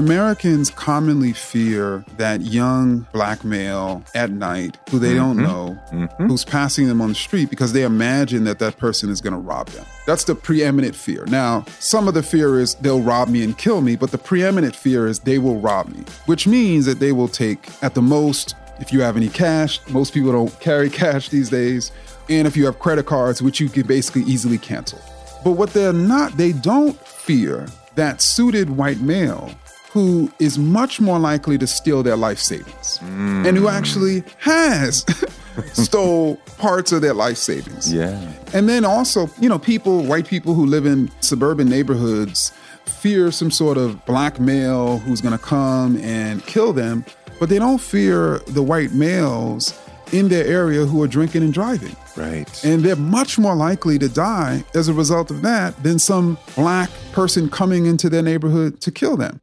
Americans commonly fear that young black male at night who they don't mm-hmm. know, mm-hmm. who's passing them on the street because they imagine that that person is going to rob them. That's the preeminent fear. Now, some of the fear is they'll rob me and kill me, but the preeminent fear is they will rob me, which means that they will take at the most, if you have any cash, most people don't carry cash these days, and if you have credit cards, which you can basically easily cancel. But what they're not, they don't fear that suited white male who is much more likely to steal their life savings and who actually has stole parts of their life savings. Yeah. And then also, you know, people, white people who live in suburban neighborhoods fear some sort of black male who's going to come and kill them, but they don't fear the white males in their area who are drinking and driving. Right. And they're much more likely to die as a result of that than some black person coming into their neighborhood to kill them.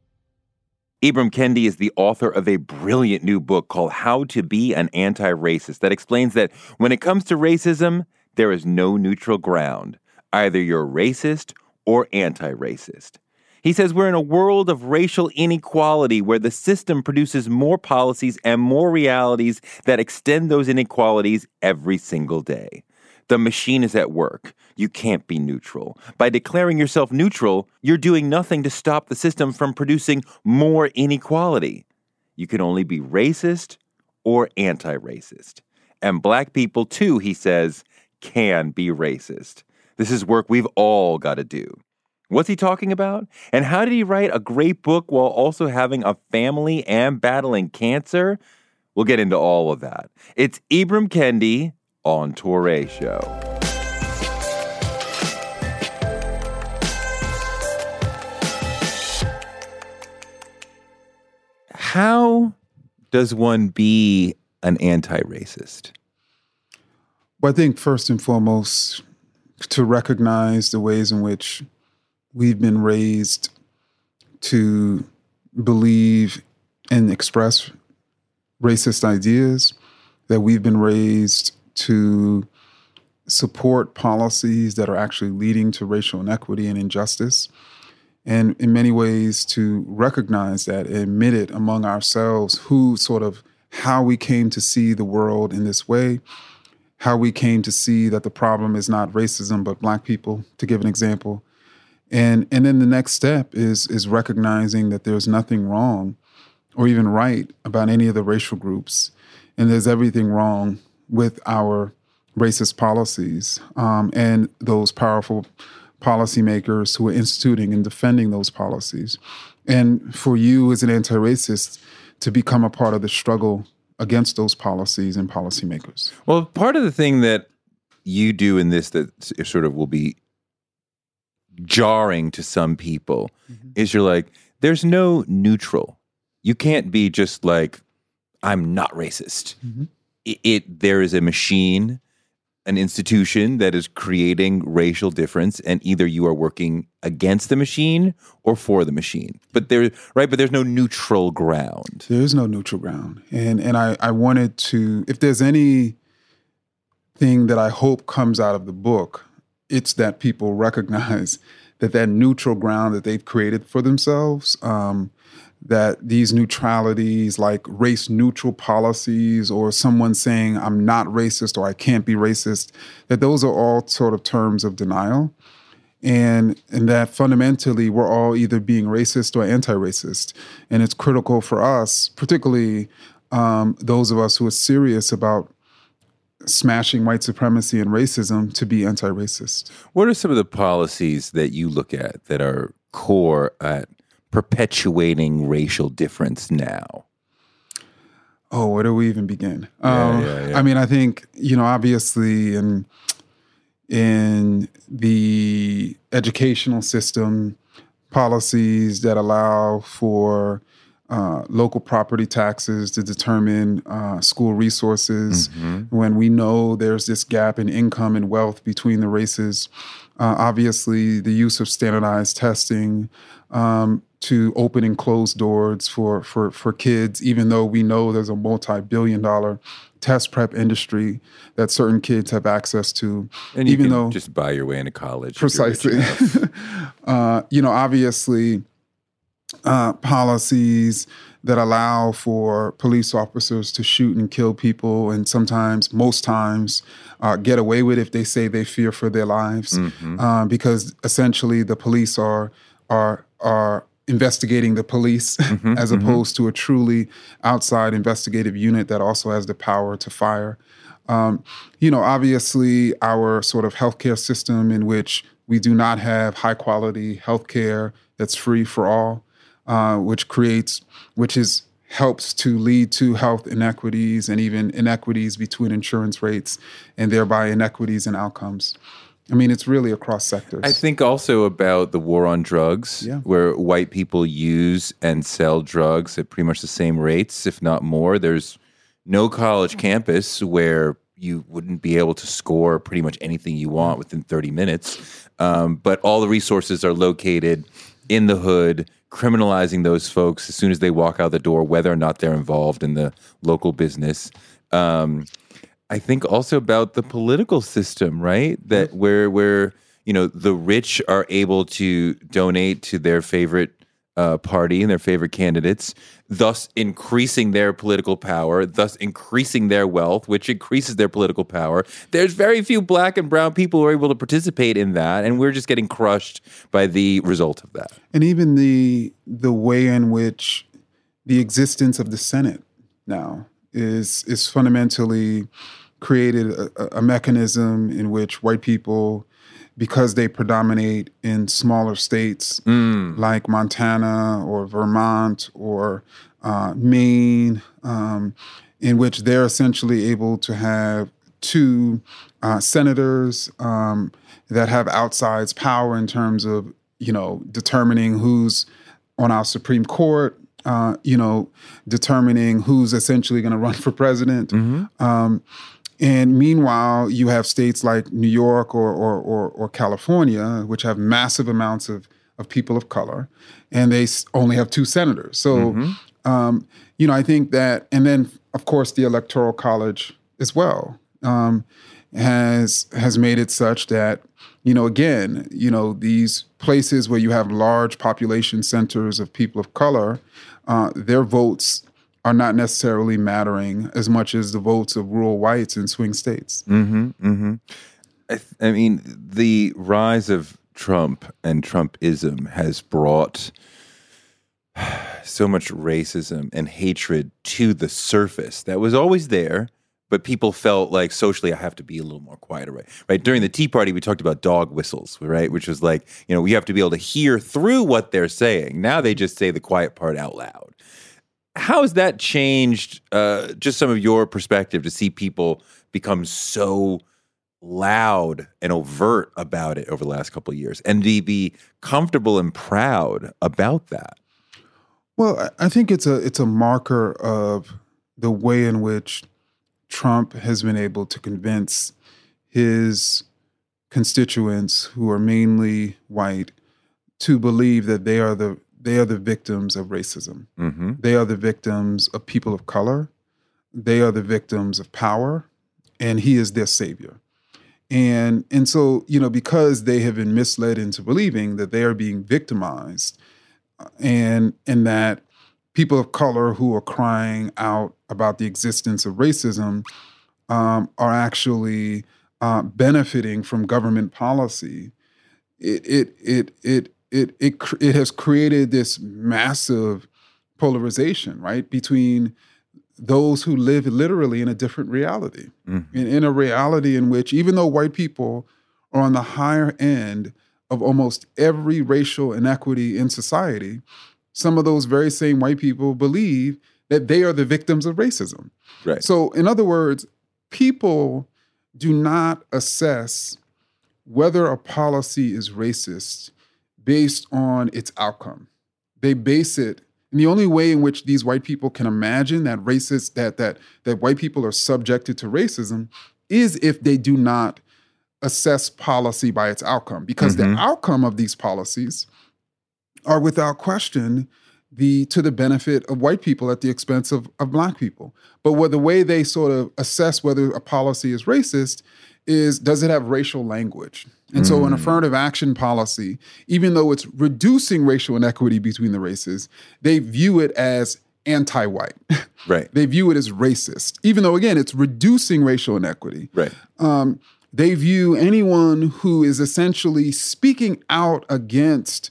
Ibram Kendi is the author of a brilliant new book called How to Be an Anti Racist that explains that when it comes to racism, there is no neutral ground. Either you're racist or anti racist. He says we're in a world of racial inequality where the system produces more policies and more realities that extend those inequalities every single day. The machine is at work. You can't be neutral. By declaring yourself neutral, you're doing nothing to stop the system from producing more inequality. You can only be racist or anti racist. And black people, too, he says, can be racist. This is work we've all got to do. What's he talking about? And how did he write a great book while also having a family and battling cancer? We'll get into all of that. It's Ibram Kendi on Toure Show. How does one be an anti racist? Well, I think first and foremost, to recognize the ways in which we've been raised to believe and express racist ideas, that we've been raised to support policies that are actually leading to racial inequity and injustice. And in many ways, to recognize that and admit it among ourselves who sort of how we came to see the world in this way, how we came to see that the problem is not racism, but black people, to give an example. And and then the next step is is recognizing that there's nothing wrong or even right about any of the racial groups. And there's everything wrong with our racist policies um, and those powerful policymakers who are instituting and defending those policies. And for you as an anti racist to become a part of the struggle against those policies and policymakers. Well, part of the thing that you do in this that sort of will be jarring to some people is you're like, there's no neutral. You can't be just like, I'm not racist. It, it there is a machine an institution that is creating racial difference and either you are working against the machine or for the machine. But there right but there's no neutral ground. There is no neutral ground. And and i i wanted to if there's any thing that i hope comes out of the book it's that people recognize that that neutral ground that they've created for themselves um, that these neutralities, like race neutral policies, or someone saying, I'm not racist or I can't be racist, that those are all sort of terms of denial. And, and that fundamentally we're all either being racist or anti racist. And it's critical for us, particularly um, those of us who are serious about smashing white supremacy and racism, to be anti racist. What are some of the policies that you look at that are core at perpetuating racial difference now? Oh, where do we even begin? Yeah, um, yeah, yeah. I mean, I think you know, obviously, in in the educational system, policies that allow for uh, local property taxes to determine uh, school resources mm-hmm. when we know there's this gap in income and wealth between the races. Uh, obviously, the use of standardized testing, um, to open and close doors for for for kids, even though we know there's a multi-billion dollar test prep industry that certain kids have access to. And even though just buy your way into college. Precisely. uh, you know, obviously uh, policies that allow for police officers to shoot and kill people, and sometimes, most times, uh, get away with it if they say they fear for their lives, mm-hmm. uh, because essentially the police are are are investigating the police mm-hmm, as mm-hmm. opposed mm-hmm. to a truly outside investigative unit that also has the power to fire. Um, you know, obviously, our sort of healthcare system in which we do not have high quality healthcare that's free for all, uh, which creates, which is helps to lead to health inequities and even inequities between insurance rates and thereby inequities in outcomes. I mean, it's really across sectors. I think also about the war on drugs, yeah. where white people use and sell drugs at pretty much the same rates, if not more. There's no college campus where you wouldn't be able to score pretty much anything you want within 30 minutes. Um, but all the resources are located in the hood, criminalizing those folks as soon as they walk out the door, whether or not they're involved in the local business. Um, I think also about the political system, right? That where where you know the rich are able to donate to their favorite uh, party and their favorite candidates, thus increasing their political power, thus increasing their wealth, which increases their political power. There's very few black and brown people who are able to participate in that, and we're just getting crushed by the result of that. And even the the way in which the existence of the Senate now is is fundamentally created a, a, mechanism in which white people, because they predominate in smaller states mm. like Montana or Vermont or uh, Maine, um, in which they're essentially able to have two uh, senators um, that have outsized power in terms of you know determining who's on our Supreme Court, uh, you know, determining who's essentially going to run for president. Mm-hmm. Um, and meanwhile, you have states like New York or, or, or, or, California, which have massive amounts of, of people of color, and they only have two senators. So, mm-hmm. um, you know, I think that, and then of course the Electoral College as well um, has has made it such that you know, again, you know, these places where you have large population centers of people of color, uh, their votes are not necessarily mattering as much as the votes of rural whites in swing states. Mm-hmm, mm-hmm. I, th- I mean, the rise of Trump and Trumpism has brought so much racism and hatred to the surface that was always there but people felt like socially I have to be a little more quieter, right? Right. During the Tea Party, we talked about dog whistles, right? Which was like, you know, we have to be able to hear through what they're saying. Now they just say the quiet part out loud. How has that changed uh, just some of your perspective to see people become so loud and overt about it over the last couple of years and to be comfortable and proud about that? Well, I think it's a it's a marker of the way in which Trump has been able to convince his constituents, who are mainly white, to believe that they are the they are the victims of racism. Mm-hmm. They are the victims of people of color. They are the victims of power, and he is their savior. And and so you know because they have been misled into believing that they are being victimized, and and that people of color who are crying out about the existence of racism um, are actually uh, benefiting from government policy. It it it it it it it has created this massive polarization, right, between those who live literally in a different reality, Mm-hmm. in, in a reality in which even though white people are on the higher end of almost every racial inequity in society, some of those very same white people believe that they are the victims of racism. Right. So, in other words, people do not assess whether a policy is racist based on its outcome. They base it, and the only way in which these white people can imagine that racist that that that white people are subjected to racism is if they do not assess policy by its outcome, because Mhm. the outcome of these policies are without question the to the benefit of white people at the expense of, of black people. But what the way they sort of assess whether a policy is racist is does it have racial language? And so an affirmative action policy, even though it's reducing racial inequity between the races, they view it as anti-white. Right. they view it as racist, even though again it's reducing racial inequity Right. um, they view anyone who is essentially speaking out against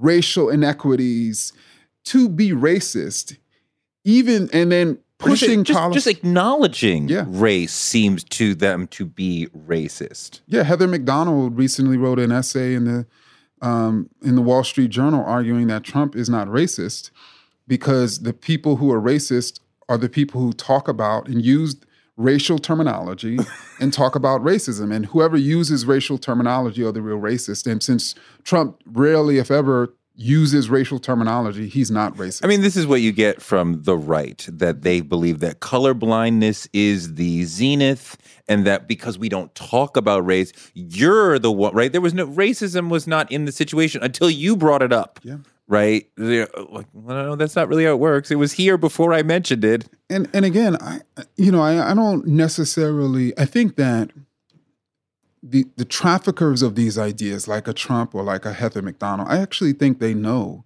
racial inequities to be racist, even and then pushing just, policy. just acknowledging Yeah. race seems to them to be racist. yeah, Heather Mac Donald recently wrote an essay in the um, in the Wall Street Journal arguing that Trump is not racist because the people who are racist are the people who talk about and use racial terminology and talk about racism. And whoever uses racial terminology are the real racist. And since Trump rarely, if ever, uses racial terminology, he's not racist. I mean, this is what you get from the right that they believe that colorblindness is the zenith, and that because we don't talk about race, you're the one, right? There was no racism was not in the situation until you brought it up. Yeah. Right? Like, well, no, that's not really how it works. It was here before I mentioned it. And and again, I you know I, I don't necessarily. I think that the the traffickers of these ideas, like a Trump or like a Heather Mac Donald, I actually think they know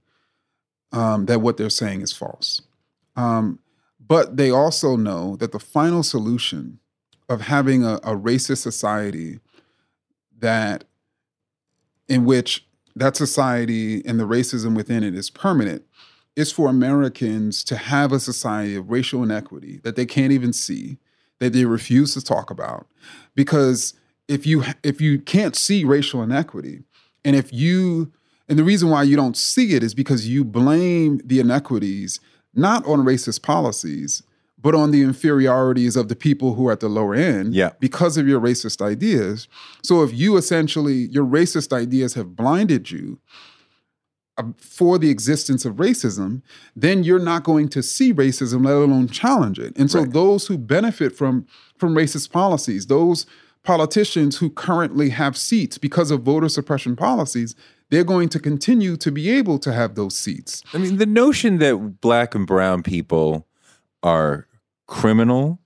um, that what they're saying is false. Um, but they also know that the final solution of having a, a racist society that in which that society and the racism within it is permanent is for Americans to have a society of racial inequity that they can't even see, that they refuse to talk about. Because if you if you can't see racial inequity, and if you and the reason why you don't see it is because you blame the inequities not on racist policies, but on the inferiorities of the people who are at the lower end Yeah. because of your racist ideas. So if you essentially, your racist ideas have blinded you Uh, for the existence of racism, then you're not going to see racism, let alone challenge it. And so Right. those who benefit from from racist policies, those politicians who currently have seats because of voter suppression policies, they're going to continue to be able to have those seats. I mean, the notion that black and brown people are criminal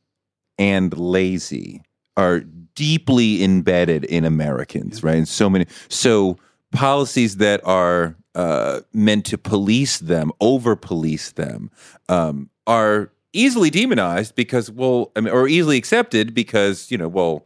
and lazy are deeply embedded in Americans, right? And so many, so policies that are uh, meant to police them, over police them, um, are easily demonized because, well, I mean, or easily accepted because, you know, well,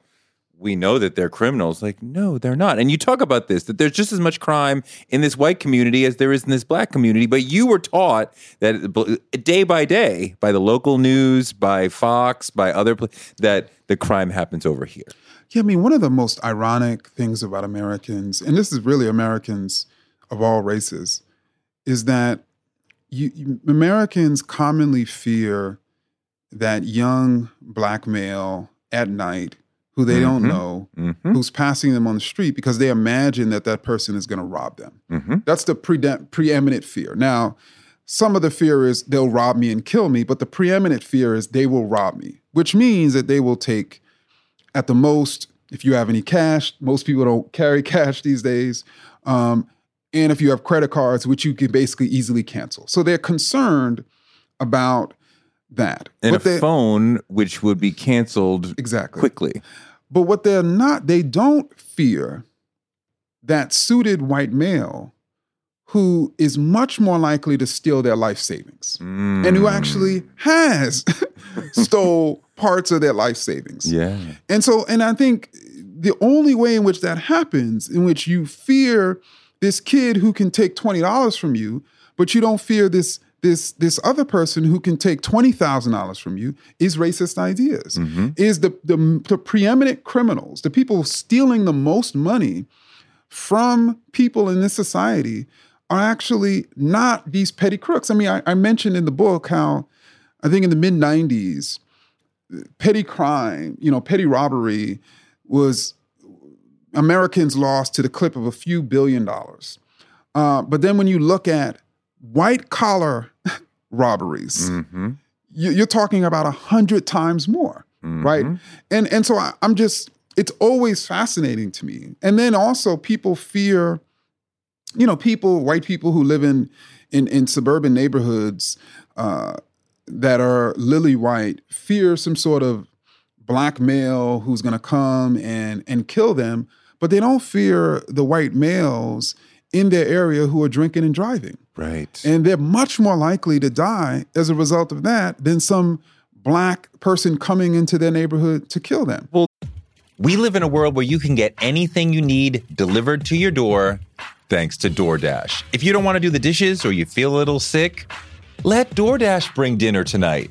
we know that they're criminals. Like, no, they're not. And you talk about this that there's just as much crime in this white community as there is in this black community. But you were taught that day by day by the local news, by Fox, by other that the crime happens over here. Yeah, I mean, one of the most ironic things about Americans, and this is really Americans of all races, is that you, you- Americans commonly fear that young black male at night who they don't Mhm. know, Mm-hmm. who's passing them on the street because they imagine that that person is going to rob them. Mm-hmm. That's the pre- preeminent fear. Now, some of the fear is they'll rob me and kill me, but the preeminent fear is they will rob me, which means that they will take, at the most, if you have any cash, most people don't carry cash these days. Um, and if you have credit cards, which you can basically easily cancel. So they're concerned about that. And What a they- phone, which would be canceled exactly. quickly. But what they're not, they don't fear that suited white male who is much more likely to steal their life savings and who Mm. actually has stole parts of their life savings. Yeah. And so, and I think the only way in which that happens, in which you fear this kid who can take twenty dollars from you, but you don't fear this this this other person who can take twenty thousand dollars from you, is racist ideas. Mm-hmm. Is the, the the preeminent criminals, the people stealing the most money from people in this society, are actually not these petty crooks. I mean, I, I mentioned in the book how I think in the mid '90s petty crime, you know, petty robbery was Americans lost to the clip of a few billion dollars. Uh, but then when you look at white collar robberies, Mm-hmm. you, you're talking about a hundred times more, right? And and so I, I'm just it's always fascinating to me. And then also people fear, you know, people white people who live in in in suburban neighborhoods uh, that are lily white fear some sort of black male who's going to come and and kill them, but they don't fear the white males in their area who are drinking and driving. Right. And they're much more likely to die as a result of that than some black person coming into their neighborhood to kill them. Well, we live in a world where you can get anything you need delivered to your door thanks to DoorDash. If you don't want to do the dishes or you feel a little sick, let DoorDash bring dinner tonight.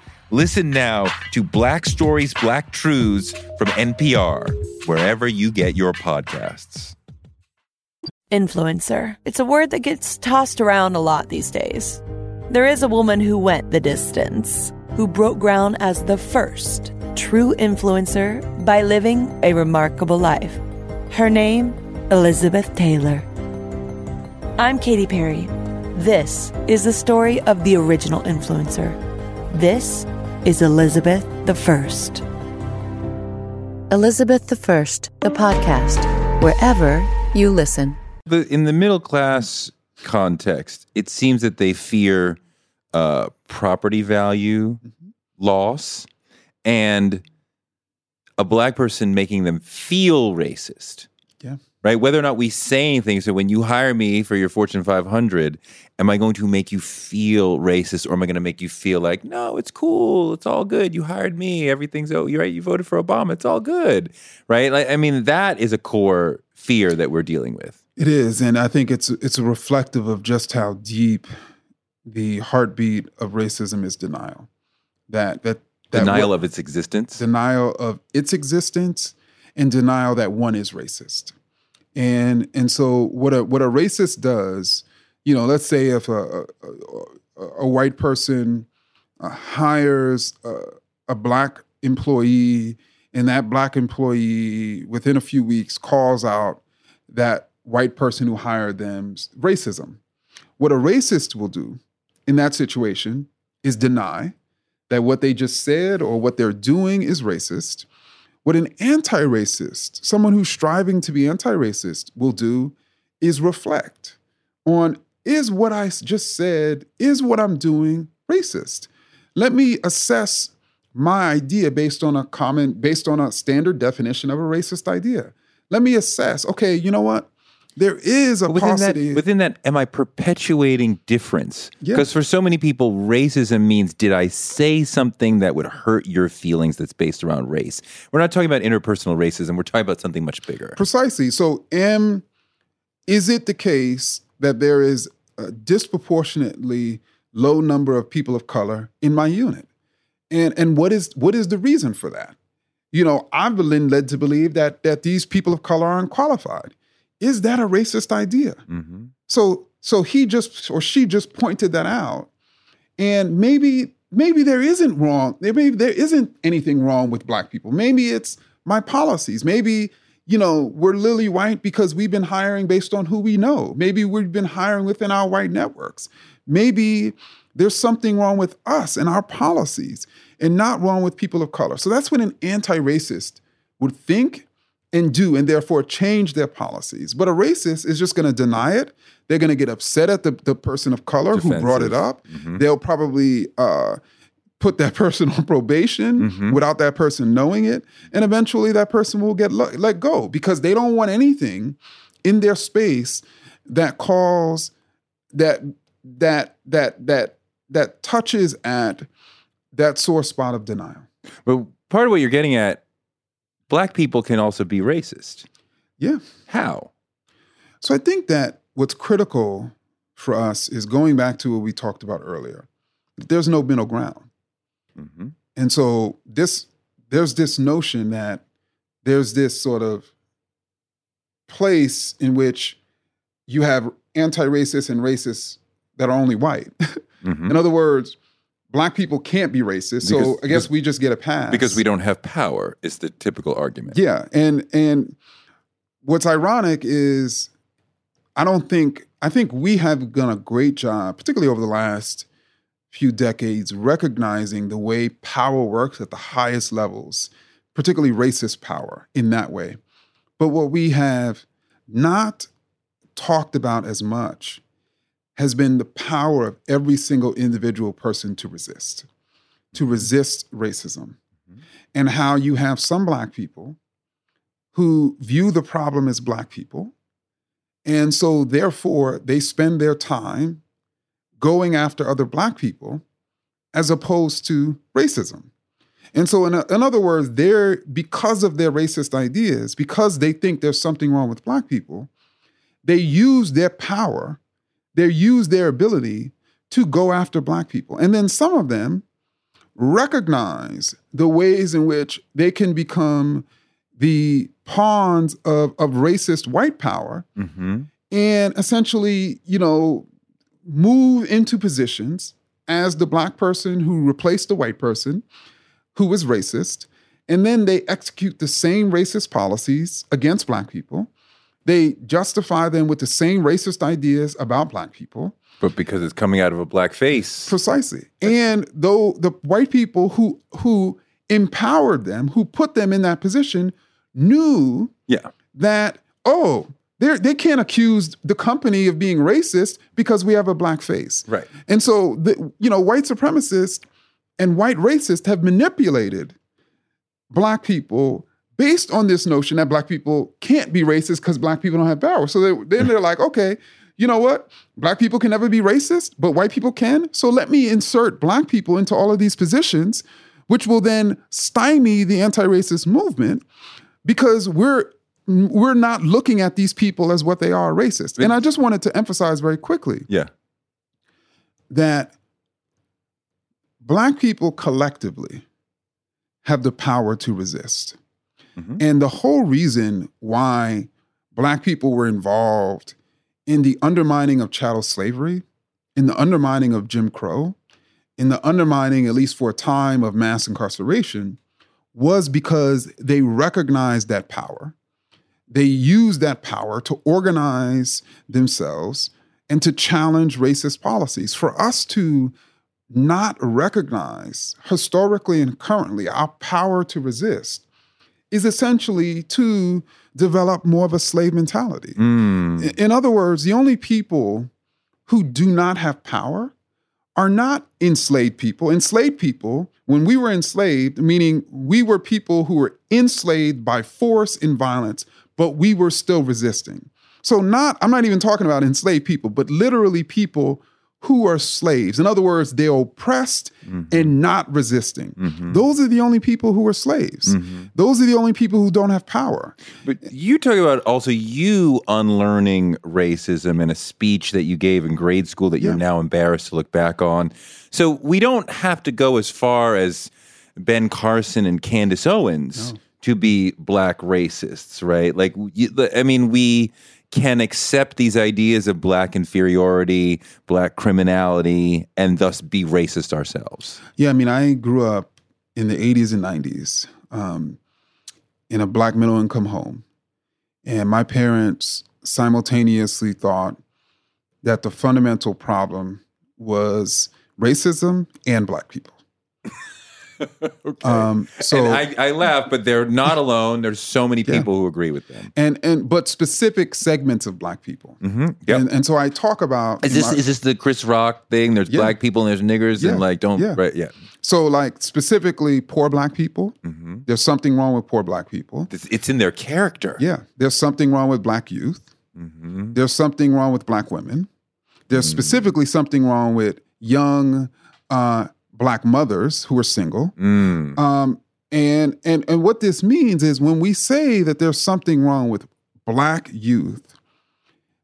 Listen now to Black Stories, Black Truths from NPR, wherever you get your podcasts. Influencer. It's a word that gets tossed around a lot these days. There is a woman who went the distance, who broke ground as the first true influencer by living a remarkable life. Her name, Elizabeth Taylor. I'm Katy Perry. This is the story of the original influencer. This is Elizabeth the First. Elizabeth the First, the podcast, wherever you listen. The, in the middle class context, it seems that they fear uh, property value loss and a black person making them feel racist. Right? Whether or not we say anything. So when you hire me for your Fortune 500, am I going to make you feel racist or am I going to make you feel like, no, it's cool. It's all good. You hired me. Everything's, oh, you're right. You voted for Obama. It's all good, right? Like, I mean, that is a core fear that we're dealing with. It is. And I think it's, it's reflective of just how deep the heartbeat of racism is denial. That, that, that Denial what- of its existence. denial of its existence and denial that one is racist. And and so what a what a racist does, you know, let's say if a a, a, white person uh, hires a, a black employee and that black employee within a few weeks calls out that white person who hired them's racism. What a racist will do in that situation is deny that what they just said or what they're doing is racist. What an anti racist, someone who's striving to be anti racist, will do is reflect on is what I just said, is what I'm doing racist? Let me assess my idea based on a common, based on a standard definition of a racist idea. Let me assess, okay, you know what? There is a But within that, within that, am I perpetuating difference? Yeah. Because for so many people, racism means did I say something that would hurt your feelings that's based around race? We're not talking about interpersonal racism. We're talking about something much bigger. Precisely. So, am is it the case that there is a disproportionately low number of people of color in my unit? And and what is what is the reason for that? You know, I've been led to believe that that these people of color are unqualified. Is that a racist idea? hmm So so he just or she just pointed that out. And maybe maybe there isn't wrong. There maybe there isn't anything wrong with black people. Maybe it's my policies. Maybe you know, we're lily white because we've been hiring based on who we know. Maybe we've been hiring within our white networks. Maybe there's something wrong with us and our policies and not wrong with people of color. So that's what an anti-racist would think and do and therefore change their policies. But a racist is just going to deny it. They're going to get upset at the, the person of color who brought it Defensive. up. They'll probably uh, put that person on probation without that person knowing it. And eventually that person will get let, let go because they don't want anything in their space that calls that that that that that touches at that sore spot of denial. But part of what you're getting at, black people can also be racist. Yeah. How? So I think that what's critical for us is going back to what we talked about earlier. There's no middle ground. hmm And so this there's this notion that there's this sort of place in which you have anti-racists and racists that are only white. hmm in other words, black people can't be racist. so I guess we just get a pass. Because we don't have power is the typical argument. Yeah, and and what's ironic is I don't think I think we have done a great job, particularly over the last few decades, recognizing the way power works at the highest levels, particularly racist power in that way. But what we have not talked about as much has been the power of every single individual person to resist, to resist racism, mm-hmm. and how you have some black people who view the problem as black people. And so, therefore, they spend their time going after other black people as opposed to racism. And so, in, in other words, they're because of their racist ideas, because they think there's something wrong with black people, they use their power, they use their ability to go after black people. And then some of them recognize the ways in which they can become the pawns of, of racist white power hmm and essentially, you know, move into positions as the black person who replaced the white person who was racist. And then they execute the same racist policies against black people. They justify them with the same racist ideas about black people. But because it's coming out of a black face. Precisely. And though the white people who who empowered them, who put them in that position, knew yeah. that oh, they they can't accuse the company of being racist because we have a black face. Right. And so the you know white supremacists and white racists have manipulated black people based on this notion that black people can't be racist because black people don't have power. So they, then they're like, okay, you know what? Black people can never be racist, but white people can. So let me insert black people into all of these positions, which will then stymie the anti-racist movement because we're we're not looking at these people as what they are racist. And I just wanted to emphasize very quickly Yeah. that black people collectively have the power to resist. Mm-hmm. And the whole reason why black people were involved in the undermining of chattel slavery, in the undermining of Jim Crow, in the undermining, at least for a time, of mass incarceration, was because they recognized that power. They used that power to organize themselves and to challenge racist policies. For us to not recognize historically and currently our power to resist is essentially to develop more of a slave mentality. Mm. In- In other words, the only people who do not have power are not enslaved people. Enslaved people, when we were enslaved, meaning we were people who were enslaved by force and violence, but we were still resisting. So, not, I'm not even talking about enslaved people, but literally people who are slaves. In other words, they're oppressed mm-hmm. and not resisting. Mm-hmm. Those are the only people who are slaves. Mm-hmm. Those are the only people who don't have power. But you talk about also you unlearning racism in a speech that you gave in grade school that you're Yeah. now embarrassed to look back on. So we don't have to go as far as Ben Carson and Candace Owens to be black racists, right? Like, I mean, we can accept these ideas of black inferiority, black criminality, and thus be racist ourselves. Yeah, I mean, I grew up in the 80s and 90s um, in a black middle income home. And my parents simultaneously thought that the fundamental problem was racism and black people. Um, so I, I laugh, but they're not alone. There's so many Yeah. people who agree with them. and and but specific segments of black people. Mm-hmm. Yep. And, and so I talk about Is this is this the Chris Rock thing? There's Yeah. black people and there's niggers Yeah. and like don't Yeah. right yeah. so like specifically poor black people. Mm-hmm. There's something wrong with poor black people. It's, it's in their character. Yeah, there's something wrong with black youth. Mm-hmm. There's something wrong with black women. There's Mm. specifically something wrong with young uh, black mothers who are single. Mm. Um, and and and what this means is when we say that there's something wrong with black youth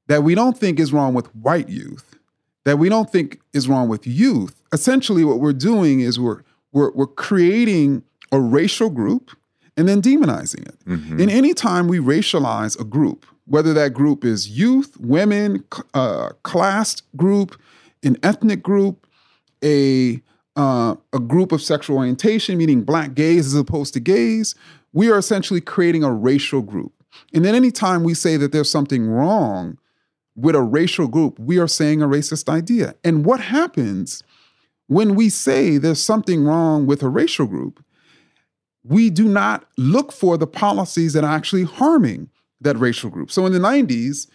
that we don't think is wrong with white youth, that we don't think is wrong with youth. Essentially, what we're doing is we're we're, we're creating a racial group and then demonizing it. Mhm. And anytime we racialize a group, whether that group is youth, women, uh, classed group, an ethnic group, a uh, a group of sexual orientation, meaning black gays as opposed to gays, we are essentially creating a racial group. And then anytime we say that there's something wrong with a racial group, we are saying a racist idea. And what happens when we say there's something wrong with a racial group? We do not look for the policies that are actually harming that racial group. So in the 90s,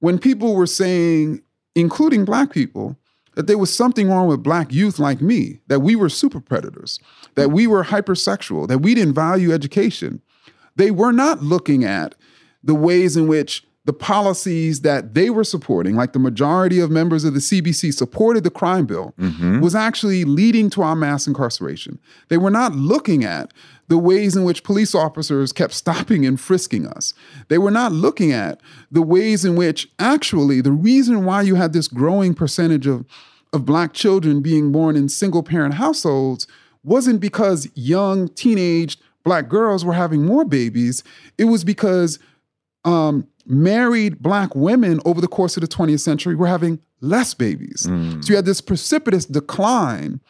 when people were saying, including black people, that there was something wrong with black youth like me, that we were super predators, that we were hypersexual, that we didn't value education, they were not looking at the ways in which the policies that they were supporting, like the majority of members of the CBC supported the crime bill, mm-hmm. was actually leading to our mass incarceration. They were not looking at the ways in which police officers kept stopping and frisking us. They were not looking at the ways in which actually the reason why you had this growing percentage of, of black children being born in single parent households wasn't because young teenage black girls were having more babies. It was because um, married black women over the course of the 20th century were having less babies. So you had this precipitous decline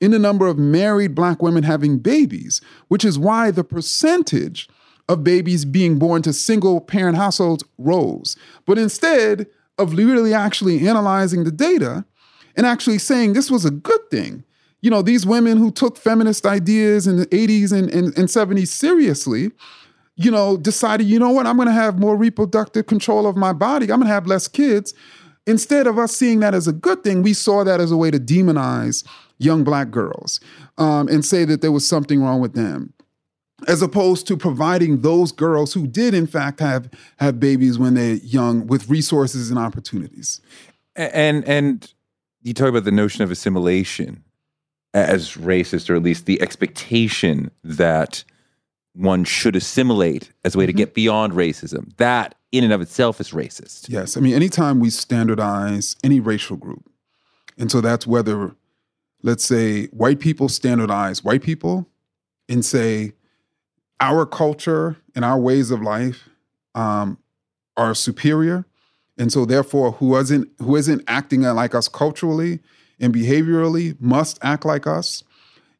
in the number of married black women having babies, which is why the percentage of babies being born to single parent households rose. But instead of really actually analyzing the data and actually saying this was a good thing, you know, these women who took feminist ideas in the 80s and, and, and 70s seriously, you know, decided, you know what, I'm going to have more reproductive control of my body. I'm going to have less kids. Instead of us seeing that as a good thing, we saw that as a way to demonize young black girls um, and say that there was something wrong with them. as opposed to providing those girls who did in fact have have babies when they're young with resources and opportunities. And and you talk about the notion of assimilation as racist, or at least the expectation that one should assimilate as a way to get beyond racism. That in and of itself is racist. Yes. I mean, anytime we standardize any racial group, and so that's whether, let's say, white people standardize white people and say, our culture and our ways of life um, are superior. And so therefore, who isn't who isn't acting like us culturally and behaviorally must act like us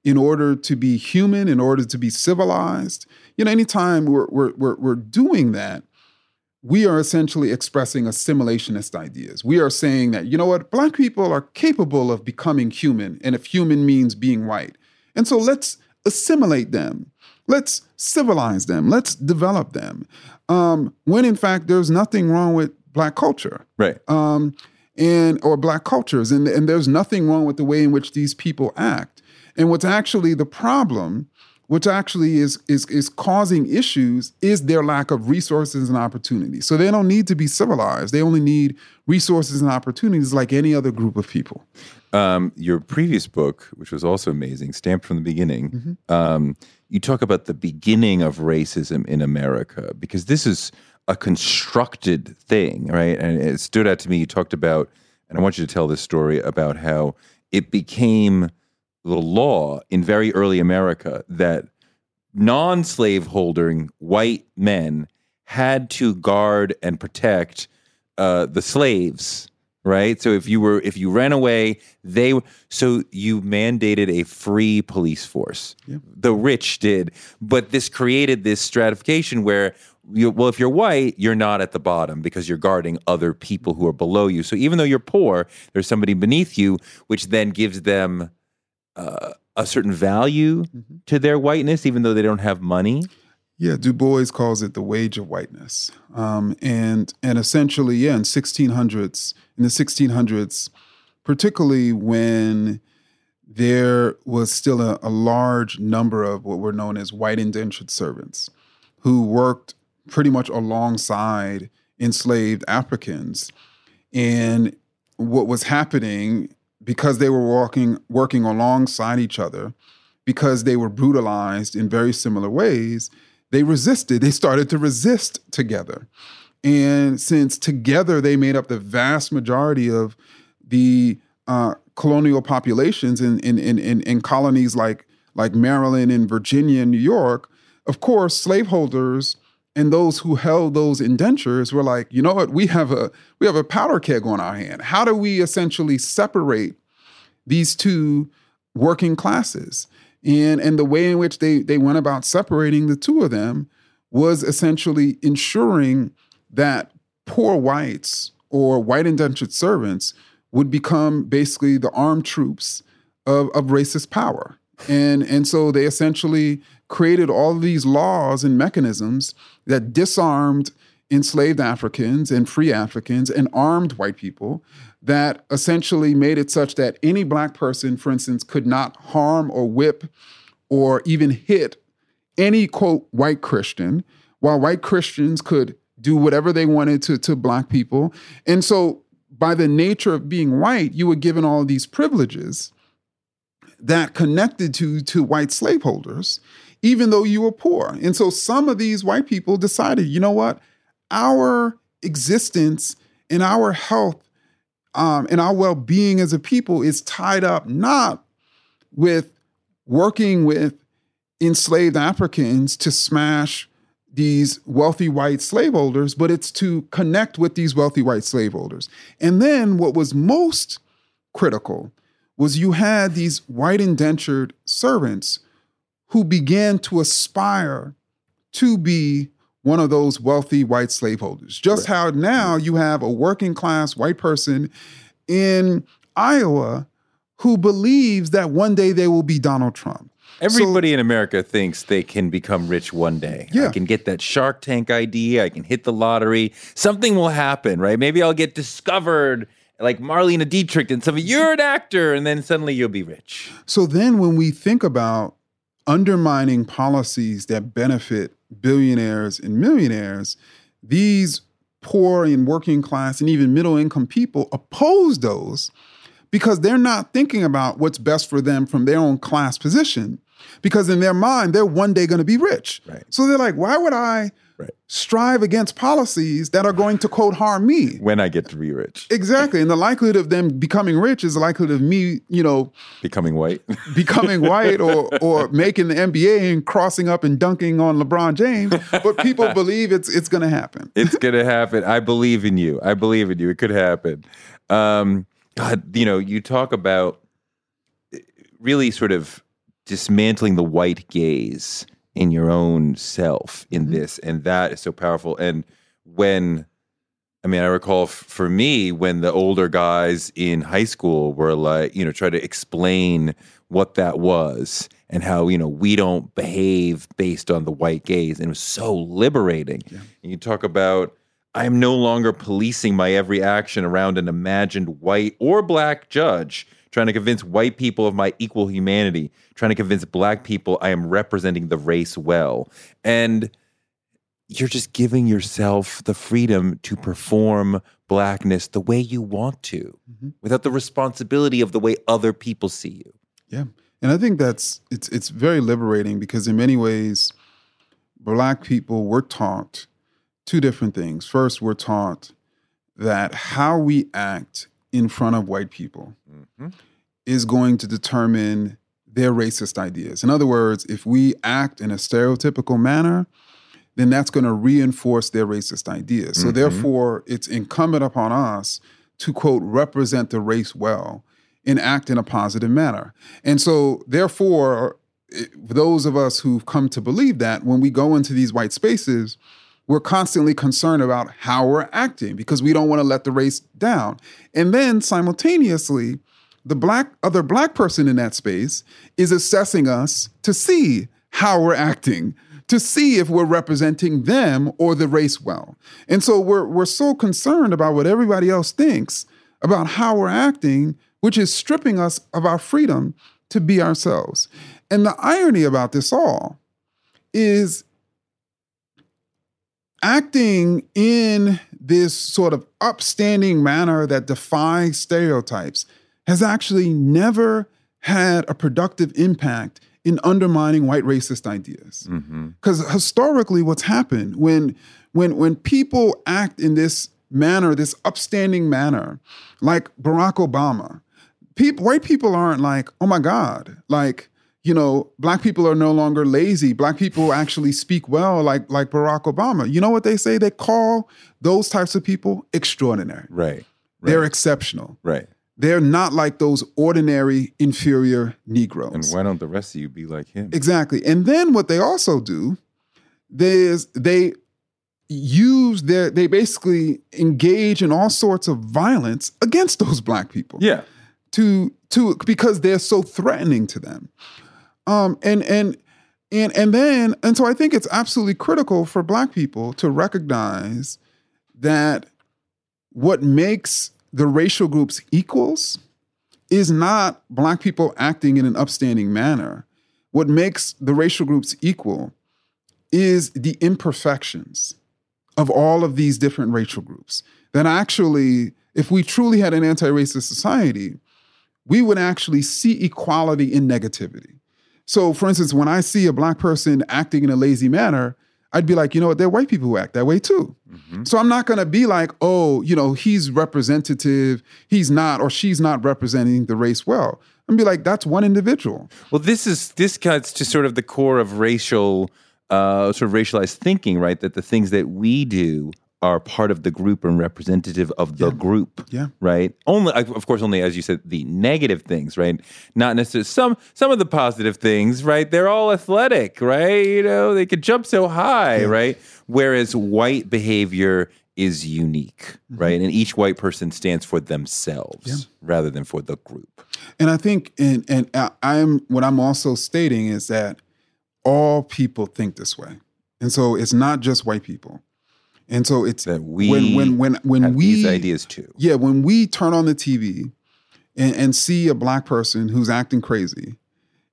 in order to be human, in order to be civilized. You know, anytime we're we're we're, we're doing that, we are essentially expressing assimilationist ideas. We are saying that, you know what, black people are capable of becoming human, and if human means being white. And so let's assimilate them. Let's civilize them. Let's develop them. Um, when in fact, there's nothing wrong with black culture. Right. Um, and or black cultures. And, and there's nothing wrong with the way in which these people act. And what's actually the problem, which actually is, is, is causing issues, is their lack of resources and opportunities. So they don't need to be civilized. They only need resources and opportunities like any other group of people. Um, your previous book, which was also amazing, Stamped from the Beginning, um, you talk about the beginning of racism in America because this is a constructed thing, right? And it stood out to me. You talked about, and I want you to tell this story about how it became the law in very early America that non slaveholding white men had to guard and protect uh, the slaves right? So if you were if you ran away they so you mandated a free police force. The rich did. But this created this stratification where you, well if you're white you're not at the bottom because you're guarding other people who are below you. So even though you're poor there's somebody beneath you which then gives them uh, a certain value to their whiteness even though they don't have money? Yeah, Du Bois calls it the wage of whiteness, um, and and essentially, yeah, in 1600s, in the 1600s, particularly when there was still a, a large number of what were known as white indentured servants, who worked pretty much alongside enslaved Africans, and what was happening because they were walking working alongside each other, because they were brutalized in very similar ways they resisted. They started to resist together. And since together they made up the vast majority of the uh, colonial populations in, in, in, in, in colonies like, like Maryland and Virginia and New York, of course, slaveholders and those who held those indentures were like, you know what, we have a we have a powder keg on our hand. How do we essentially separate these two working classes? And and the way in which they they went about separating the two of them was essentially ensuring that poor whites or white indentured servants would become basically the armed troops of, of racist power. And and so they essentially created all these laws and mechanisms that disarmed enslaved Africans and free Africans and armed white people that essentially made it such that any black person, for instance, could not harm or whip or even hit any quote white Christian, while white Christians could do whatever they wanted to, to black people. And so by the nature of being white, you were given all these privileges that connected to, to white slaveholders, even though you were poor. And so some of these white people decided, you know what? Our existence and our health um, and our well being as a people is tied up not with working with enslaved Africans to smash these wealthy white slaveholders, but it's to connect with these wealthy white slaveholders. And then what was most critical was you had these white indentured servants who began to aspire to be one of those wealthy white slaveholders. Just how now you have a working class white person in Iowa who believes that one day they will be Donald Trump. Everybody in America thinks they can become rich one day. Yeah. I can get that Shark Tank idea. I can hit the lottery. Something will happen, right? Maybe I'll get discovered like Marlene Dietrich and some you're an actor, and then suddenly you'll be rich. So then when we think about undermining policies that benefit billionaires and millionaires, these poor and working class and even middle income people oppose those because they're not thinking about what's best for them from their own class position. Because in their mind, they're one day going to be rich. Right. So they're like, why would I Right. strive against policies that are going to quote harm me? When I get to be rich, Exactly. And the likelihood of them becoming rich is the likelihood of me, you know, becoming white. becoming white or or making the NBA and crossing up and dunking on LeBron James. But people believe it's it's gonna happen. it's gonna happen. I believe in you. I believe in you. It could happen. Um, God, you know, you talk about eh, really sort of dismantling the white gaze in your own self in mm-hmm. this, and that is so powerful. And when, I mean, I recall f- for me when the older guys in high school were like, you know, try to explain what that was and how you know we don't behave based on the white gaze, and it was so liberating. And you talk about. I am no longer policing my every action around an imagined white or black judge, trying to convince white people of my equal humanity, trying to convince black people I am representing the race well. And you're just giving yourself the freedom to perform blackness the way you want to mm-hmm. without the responsibility of the way other people see you. Yeah. And I think that's it's it's very liberating because in many ways, black people were taught two different things. First, we're taught that how we act in front of white people mm-hmm. is going to determine their racist ideas. In other words, if we act in a stereotypical manner, then that's going to reinforce their racist ideas. So mm-hmm. therefore, it's incumbent upon us to quote represent the race well and act in a positive manner. And so therefore, i- those of us who've come to believe that when we go into these white spaces, we're constantly concerned about how we're acting because we don't want to let the race down. And then simultaneously, the black other black person in that space is assessing us to see how we're acting, to see if we're representing them or the race well. And so we're we're so concerned about what everybody else thinks about how we're acting, which is stripping us of our freedom to be ourselves. And the irony about this all is acting in this sort of upstanding manner that defies stereotypes has actually never had a productive impact in undermining white racist ideas. Mm-hmm. Because historically, what's happened when when when people act in this manner, this upstanding manner, like Barack Obama, people white people aren't like, oh my God, like you know, black people are no longer lazy. Black people actually speak well, like like Barack Obama. You know what they say? They call those types of people extraordinary. Right. They're exceptional. Right. They're not like those ordinary inferior Negroes. And why don't the rest of you be like him? Exactly. And then what they also do is they use their they basically engage in all sorts of violence against those black people. Yeah. To to because they're so threatening to them. Um and and and and then and so I think it's absolutely critical for black people to recognize that what makes the racial groups equals is not black people acting in an upstanding manner. What makes the racial groups equal is the imperfections of all of these different racial groups. That actually, if we truly had an anti racist society, we would actually see equality in negativity. So, for instance, when I see a black person acting in a lazy manner, I'd be like, you know what, there are white people who act that way too. So I'm not gonna be like, oh, you know, he's representative, he's not, or she's not representing the race well. I'm be like, that's one individual. Well, this is this cuts to sort of the core of racial, uh, sort of racialized thinking, right? That the things that we do are part of the group and representative of the group. Yeah. Right. Only, of course, only as you said, the negative things, right? Not necessarily some some of the positive things, right? They're all athletic, right? You know, they could jump so high, right? Whereas white behavior is unique, mm-hmm. right? And each white person stands for themselves rather than for the group. And I think, and and I- I'm what I'm also stating is that all people think this way, and so it's not just white people, and so it's That we when when when when have we these ideas too. yeah when we turn on the TV and, and see a black person who's acting crazy,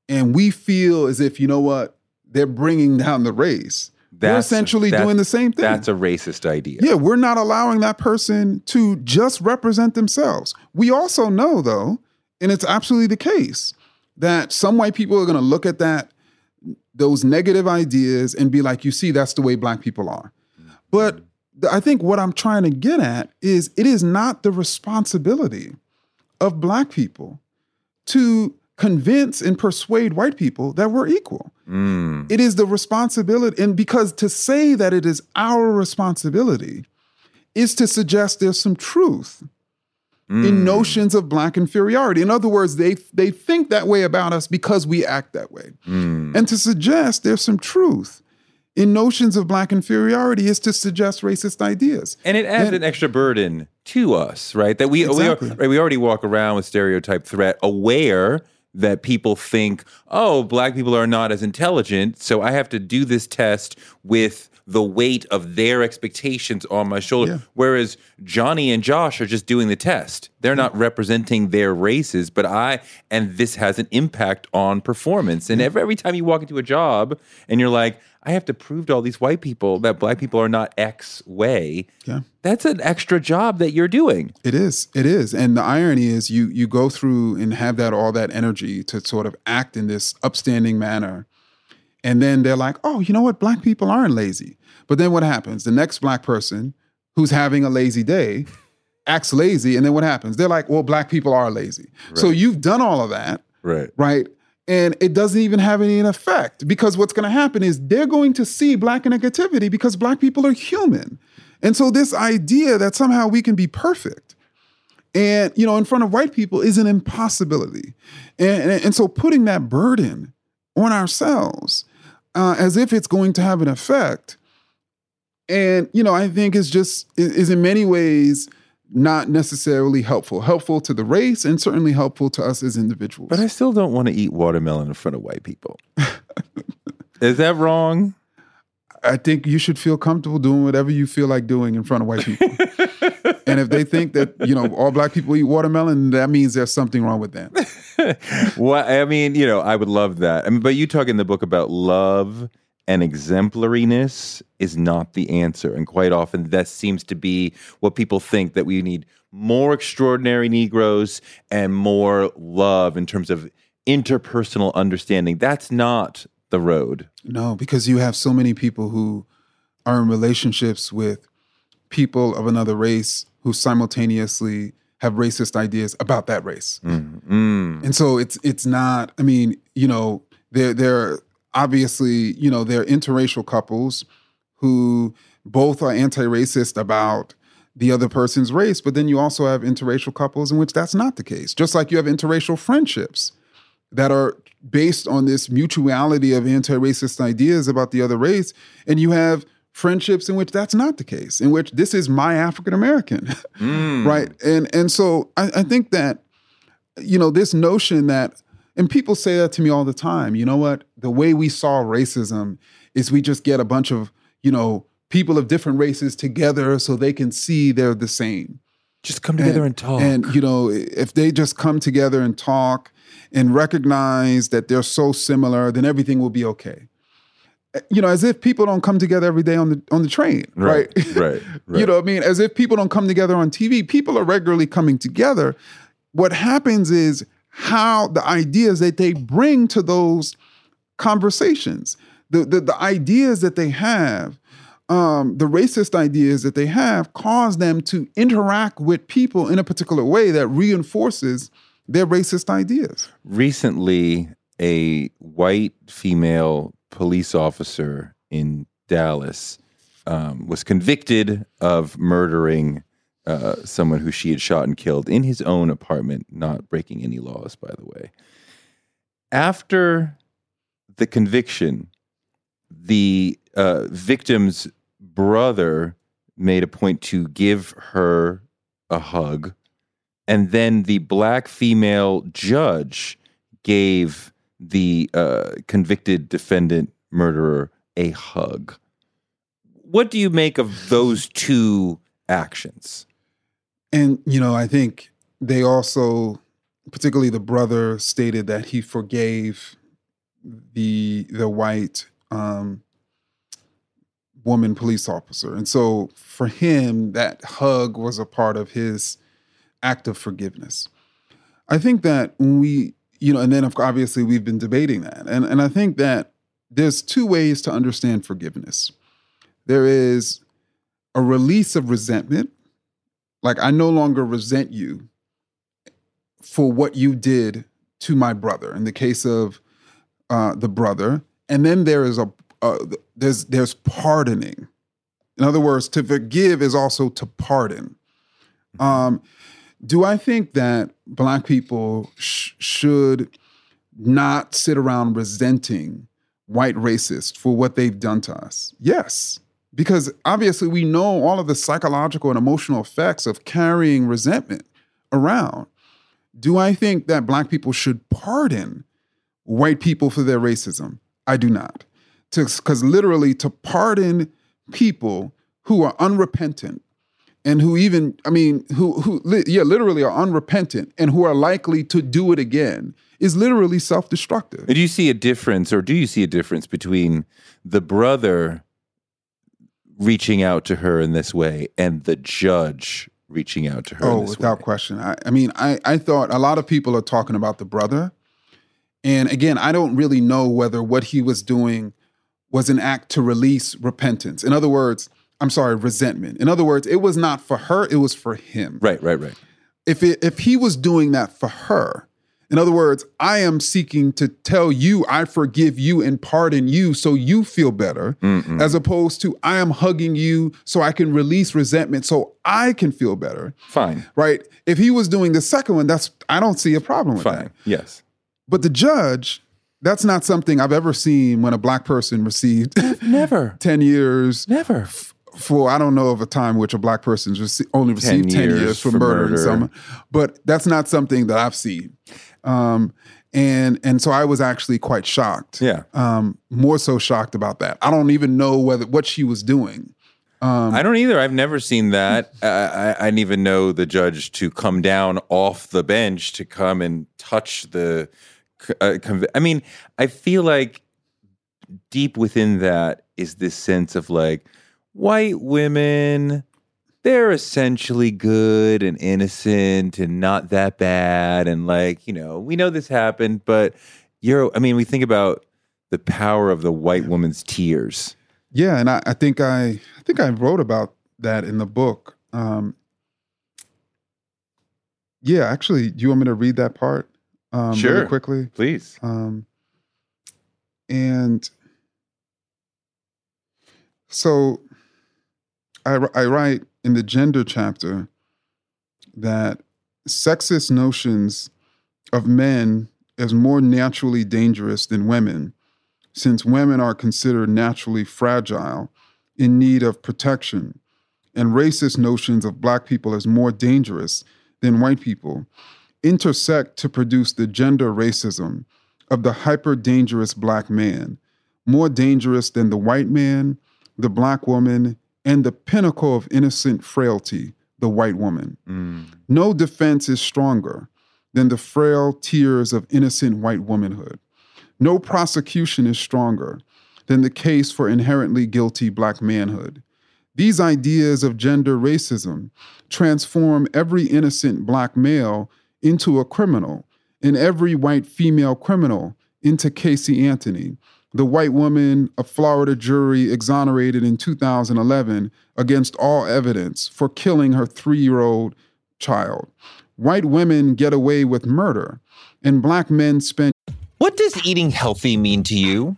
and we feel as if you know what they're bringing down the race. They're essentially that- doing the same thing. That's a racist idea. Yeah, we're not allowing that person to just represent themselves. We also know, though, and it's absolutely the case, that some white people are going to look at that, those negative ideas, and be like, you see, that's the way black people are. But I think what I'm trying to get at is it is not the responsibility of black people to convince and persuade white people that we're equal. Mm. It is the responsibility, and because to say that it is our responsibility is to suggest there's some truth Mm. in notions of black inferiority. In other words, they they think that way about us because we act that way. Mm. And to suggest there's some truth in notions of black inferiority is to suggest racist ideas. And it adds And- an extra burden to us, right? That we Exactly. we, right, we already walk around with stereotype threat, aware that people think, oh, black people are not as intelligent, so I have to do this test with the weight of their expectations on my shoulder. Yeah. Whereas Johnny and Josh are just doing the test. They're not representing their races, but I, and this has an impact on performance. And every, every time you walk into a job and you're like, I have to prove to all these white people that black people are not X way. Yeah. That's an extra job that you're doing. It is. It is. And the irony is you you go through and have that all that energy to sort of act in this upstanding manner. And then they're like, "Oh, you know what? Black people aren't lazy." But then what happens? The next black person who's having a lazy day acts lazy and then what happens? They're like, "Well, black people are lazy." So you've done all of that, Right. right? And it doesn't even have any effect because what's going to happen is they're going to see black negativity because black people are human. And so this idea that somehow we can be perfect and you know in front of white people is an impossibility. And, and, and so putting that burden on ourselves uh, as if it's going to have an effect and you know I think it's just is, is in many ways not necessarily helpful. Helpful to the race and certainly helpful to us as individuals. But I still don't want to eat watermelon in front of white people. Is that wrong? I think you should feel comfortable doing whatever you feel like doing in front of white people. and if they think that, you know, all black people eat watermelon, that means there's something wrong with them. well, I mean, you know, I would love that. I mean, but you talk in the book about love and exemplariness is not the answer. And quite often that seems to be what people think that we need more extraordinary Negroes and more love in terms of interpersonal understanding. That's not the road. No, because you have so many people who are in relationships with people of another race who simultaneously have racist ideas about that race. Mm. And so it's it's not, I mean, you know, there there obviously, you know, there are interracial couples who both are anti-racist about the other person's race, but then you also have interracial couples in which that's not the case. Just like you have interracial friendships that are based on this mutuality of anti-racist ideas about the other race, and you have friendships in which that's not the case, in which this is my African American, mm. right? And and so I, I think that you know this notion that and people say that to me all the time. You know what? The way we solve racism is we just get a bunch of you know people of different races together so they can see they're the same. Just come together and, talk. And you know, if they just come together and talk and recognize that they're so similar, then everything will be okay. Eh, you know, as if people don't come together every day on the on the train, right? Right, right, right. you know, what I mean, as if people don't come together on TV. People are regularly coming together. What happens is how the ideas that they bring to those conversations, the the, the ideas that they have, um, the racist ideas that they have, cause them to interact with people in a particular way that reinforces their racist ideas. recently a white female police officer in Dallas um, was convicted of murdering uh, someone who she had shot and killed in his own apartment, not breaking any laws, by the way. After the conviction, the uh, victim's brother made a point to give her a hug and then the black female judge gave the uh, convicted defendant murderer a hug. What do you make of those two actions? And you know, I think they also, particularly the brother, stated that he forgave the the white um, woman police officer, and so for him, that hug was a part of his act of forgiveness. I think that when we, you know, and then obviously we've been debating that, and and I think that there's two ways to understand forgiveness. There is a release of resentment, like I no longer resent you for what you did to my brother. In the case of uh, the brother, and then there is a uh, there's there's pardoning. In other words, to forgive is also to pardon. Um, do I think that black people sh- should not sit around resenting white racists for what they've done to us? Yes. Because obviously we know all of the psychological and emotional effects of carrying resentment around. Do I think that black people should pardon white people for their racism? I do not. Because literally, to pardon people who are unrepentant and who even, I mean, who, who, yeah, literally are unrepentant and who are likely to do it again is literally self destructive. Do you see a difference, or do you see a difference between the brother reaching out to her in this way and the judge reaching out to her? Oh, without way? question. I, I mean, I, I thought a lot of people are talking about the brother. And again, I don't really know whether what he was doing was an act to release repentance. In other words, I'm sorry, resentment. In other words, it was not for her, it was for him. Right, right, right. If it, if he was doing that for her, in other words, I am seeking to tell you I forgive you and pardon you so you feel better, Mm-mm. as opposed to I am hugging you so I can release resentment so I can feel better. Fine. Right? If he was doing the second one, that's I don't see a problem with Fine. that. Yes. But the judge, that's not something I've ever seen when a black person received never 10 years. Never. F- for I don't know of a time which a black person's rece- only received 10 years, 10 years for, for murdering murder. someone. But that's not something that I've seen. Um, and and so I was actually quite shocked. Yeah. Um, more so shocked about that. I don't even know whether what she was doing. Um, I don't either. I've never seen that. I, I, I, didn't even know the judge to come down off the bench to come and touch the. Uh, conv- I mean, I feel like deep within that is this sense of like white women they're essentially good and innocent and not that bad. And like, you know, we know this happened, but you're, I mean, we think about the power of the white woman's tears. Yeah. And I, I think I, I think I wrote about that in the book. Um, yeah, actually, do you want me to read that part? Um, sure. Really quickly? Please. Um, and so I, I write in the gender chapter that sexist notions of men as more naturally dangerous than women, since women are considered naturally fragile, in need of protection, and racist notions of black people as more dangerous than white people, intersect to produce the gender racism of the hyper dangerous black man, more dangerous than the white man, the black woman, and the pinnacle of innocent frailty, the white woman. Mm. No defense is stronger than the frail tears of innocent white womanhood. No prosecution is stronger than the case for inherently guilty black manhood. These ideas of gender racism transform every innocent black male into a criminal and every white female criminal into Casey Anthony, the white woman, a Florida jury exonerated in 2011 against all evidence for killing her three year old child. White women get away with murder, and black men spend. What does eating healthy mean to you?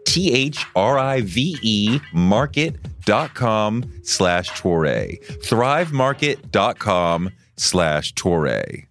T H R I V E market.com slash Toure. Thrivemarket.com slash Toure.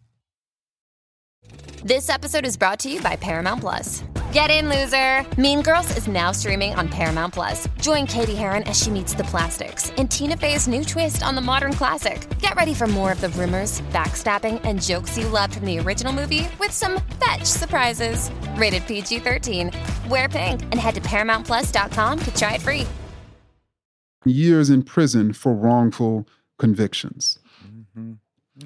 This episode is brought to you by Paramount Plus. Get in, loser! Mean Girls is now streaming on Paramount Plus. Join Cady Heron as she meets the plastics in Tina Fey's new twist on the modern classic. Get ready for more of the rumors, backstabbing, and jokes you loved from the original movie with some fetch surprises. Rated PG 13. Wear pink and head to ParamountPlus.com to try it free. Years in prison for wrongful convictions. Mm-hmm.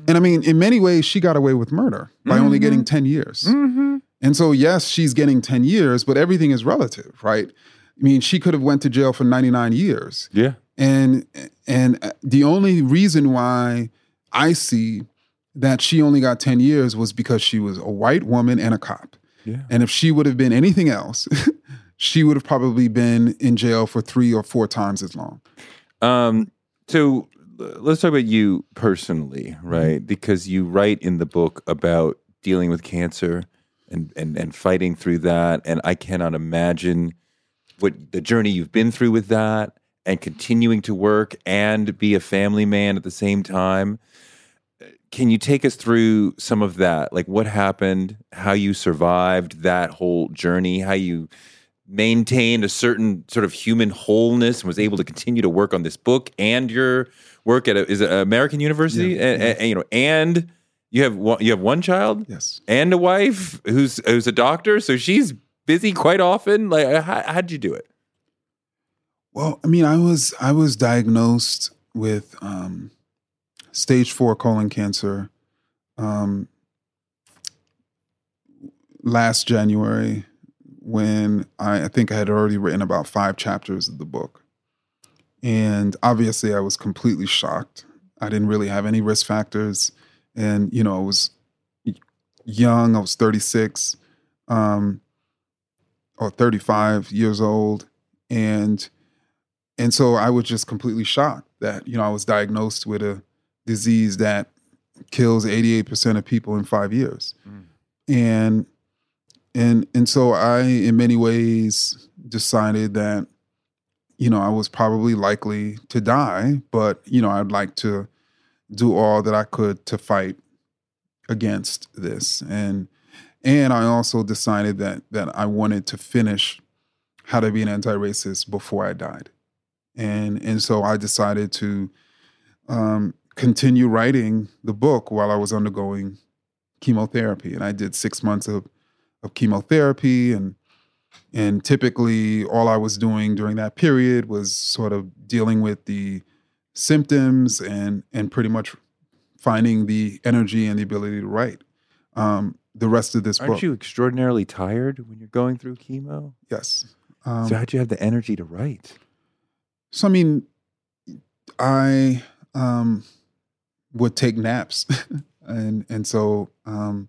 And I mean, in many ways, she got away with murder by only getting mm-hmm. 10 years. Mm-hmm. And so, yes, she's getting 10 years, but everything is relative, right? I mean, she could have went to jail for 99 years. Yeah. And and uh, the only reason why I see that she only got 10 years was because she was a white woman and a cop. Yeah. And if she would have been anything else, she would have probably been in jail for three or four times as long. Um, so let's talk about you personally, mm-hmm. right? Because you write in the book about dealing with cancer and, and, and fighting through that. And I cannot imagine what the journey you've been through with that and continuing to work and be a family man at the same time. Can you take us through some of that? Like what happened, how you survived that whole journey, how you maintained a certain sort of human wholeness and was able to continue to work on this book and your work at a, is it American University? Yeah, and, and- and, you know and you have one, you have one child? Yes. and a wife who's who's a doctor? So she's busy quite often? Like how, how'd you do it? Well, I mean, I was I was diagnosed with um, stage four colon cancer um, last January when I, I think I had already written about five chapters of the book, and obviously I was completely shocked. I didn't really have any risk factors, and you know I was young. I was thirty six, um, or thirty five years old, and and so I was just completely shocked that you know I was diagnosed with a disease that kills 88% of people in 5 years. And and and so I in many ways decided that you know I was probably likely to die, but you know I'd like to do all that I could to fight against this. And and I also decided that that I wanted to finish how to be an anti-racist before I died and and so I decided to um, continue writing the book while I was undergoing chemotherapy, and I did six months of of chemotherapy, and and typically all I was doing during that period was sort of dealing with the symptoms and and pretty much finding the energy and the ability to write. Um, the rest of this aren't book, you extraordinarily tired when you're going through chemo yes. Um, so how'd you have the energy to write So I mean, I um, would take naps, and and so um,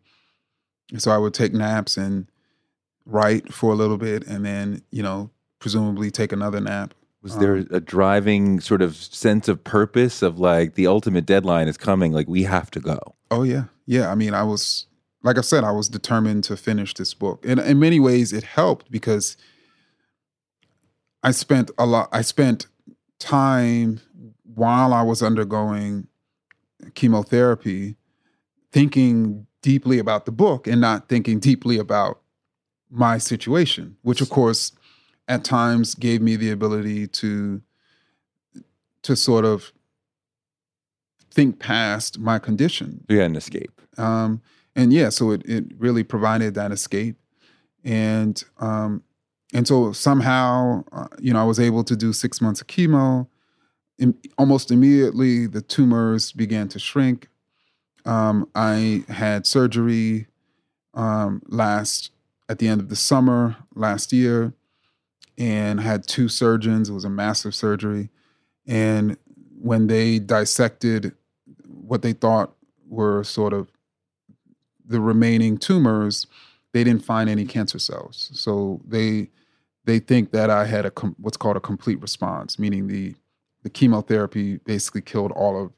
so I would take naps and write for a little bit, and then you know presumably take another nap. Was there Um, a driving sort of sense of purpose of like the ultimate deadline is coming, like we have to go? Oh yeah, yeah. I mean, I was like I said, I was determined to finish this book, and in many ways, it helped because I spent a lot. I spent time while I was undergoing chemotherapy, thinking deeply about the book and not thinking deeply about my situation, which of course, at times gave me the ability to to sort of think past my condition Yeah, had an escape. um, and yeah, so it it really provided that escape, and um, and so somehow uh, you know I was able to do six months of chemo. Im- almost immediately, the tumors began to shrink. Um, I had surgery um, last at the end of the summer last year, and had two surgeons. It was a massive surgery, and when they dissected what they thought were sort of the remaining tumors, they didn't find any cancer cells. So they they think that I had a com- what's called a complete response, meaning the the chemotherapy basically killed all of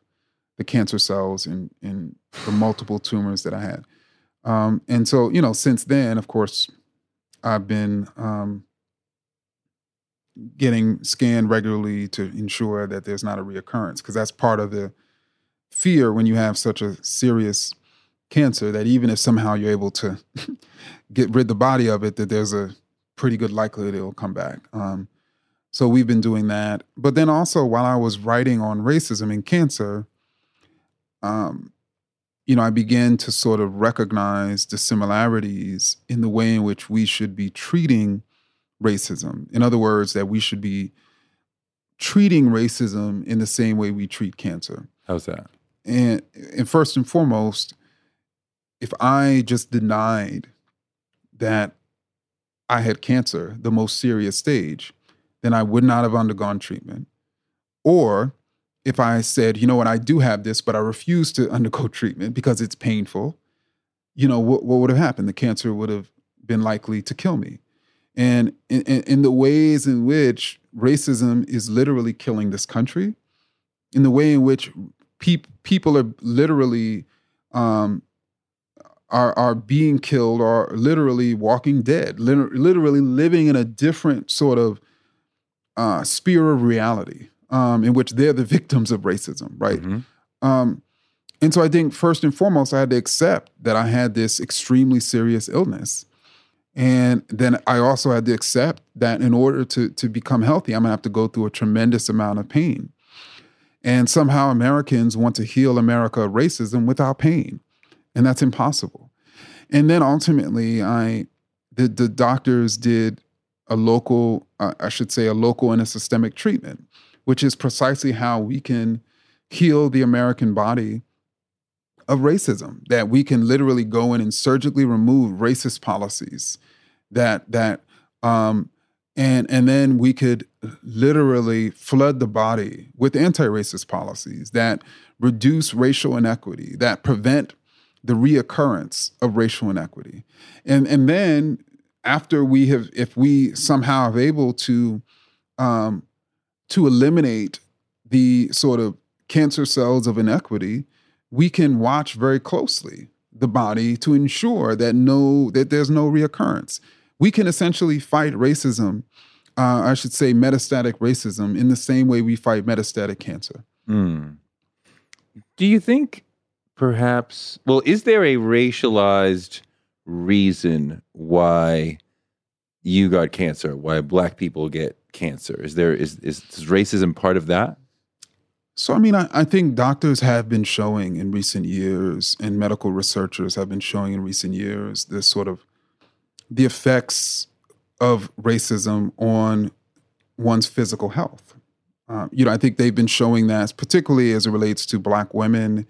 the cancer cells in in the multiple tumors that I had. Um, and so, you know, since then, of course, I've been um, getting scanned regularly to ensure that there's not a reoccurrence, because that's part of the fear when you have such a serious cancer that even if somehow you're able to get rid the body of it, that there's a pretty good likelihood it'll come back. Um, so we've been doing that. But then also while I was writing on racism and cancer, um, you know, I began to sort of recognize the similarities in the way in which we should be treating racism. In other words, that we should be treating racism in the same way we treat cancer. How's that? And, and first and foremost, if I just denied that I had cancer, the most serious stage, then I would not have undergone treatment. Or if I said, you know what, I do have this, but I refuse to undergo treatment because it's painful, you know, what, what would have happened? The cancer would have been likely to kill me. And in, in, in the ways in which racism is literally killing this country, in the way in which pe- people are literally um, are are being killed or literally walking dead, literally living in a different sort of uh, sphere of reality um, in which they're the victims of racism, right? Mm-hmm. Um, and so I think first and foremost, I had to accept that I had this extremely serious illness. And then I also had to accept that in order to, to become healthy, I'm gonna have to go through a tremendous amount of pain. And somehow Americans want to heal America of racism without pain and that's impossible. And then ultimately, I the the doctors did a local, uh, I should say, a local and a systemic treatment, which is precisely how we can heal the American body of racism. That we can literally go in and surgically remove racist policies. That that um, and and then we could literally flood the body with anti-racist policies that reduce racial inequity, that prevent the reoccurrence of racial inequity. And, and then after we have, if we somehow have able to, um, to eliminate the sort of cancer cells of inequity, we can watch very closely the body to ensure that no that there's no reoccurrence. We can essentially fight racism, uh, I should say metastatic racism, in the same way we fight metastatic cancer. Mm. Do you think perhaps well is there a racialized reason why you got cancer why black people get cancer? Is there is is, is racism part of that? So i mean I, I think doctors have been showing in recent years and medical researchers have been showing in recent years this sort of the effects of racism on one's physical health. Uh, you know i think they've been showing that particularly as it relates to black women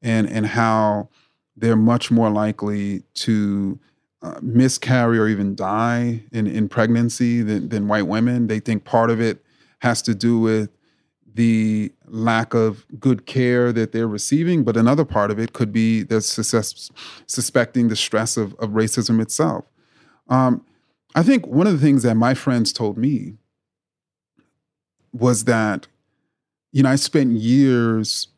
and and how they're much more likely to uh, miscarry or even die in, in pregnancy than, than white women. They think part of it has to do with the lack of good care that they're receiving, but another part of it could be the success, suspecting the stress of, of racism itself. Um, I think one of the things that my friends told me was that, you know, I spent years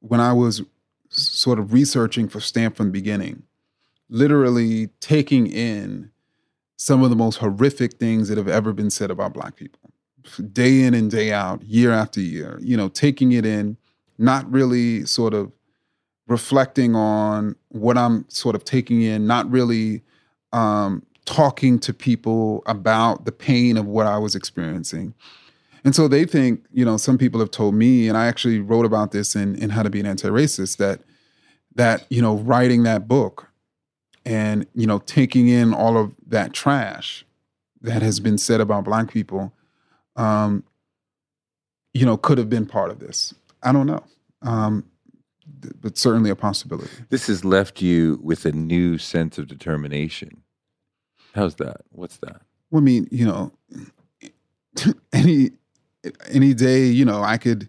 when I was sort of researching for Stamped from the Beginning, literally taking in some of the most horrific things that have ever been said about Black people, day in and day out, year after year, you know, taking it in, not really sort of reflecting on what I'm sort of taking in, not really um, talking to people about the pain of what I was experiencing. And so they think, you know, some people have told me, and I actually wrote about this in, in How to Be an Anti-Racist, that that, you know, writing that book and, you know, taking in all of that trash that has been said about black people, um, you know, could have been part of this. I don't know. Um, but certainly a possibility. This has left you with a new sense of determination. How's that? What's that? Well, I mean, you know, any any day, you know, I could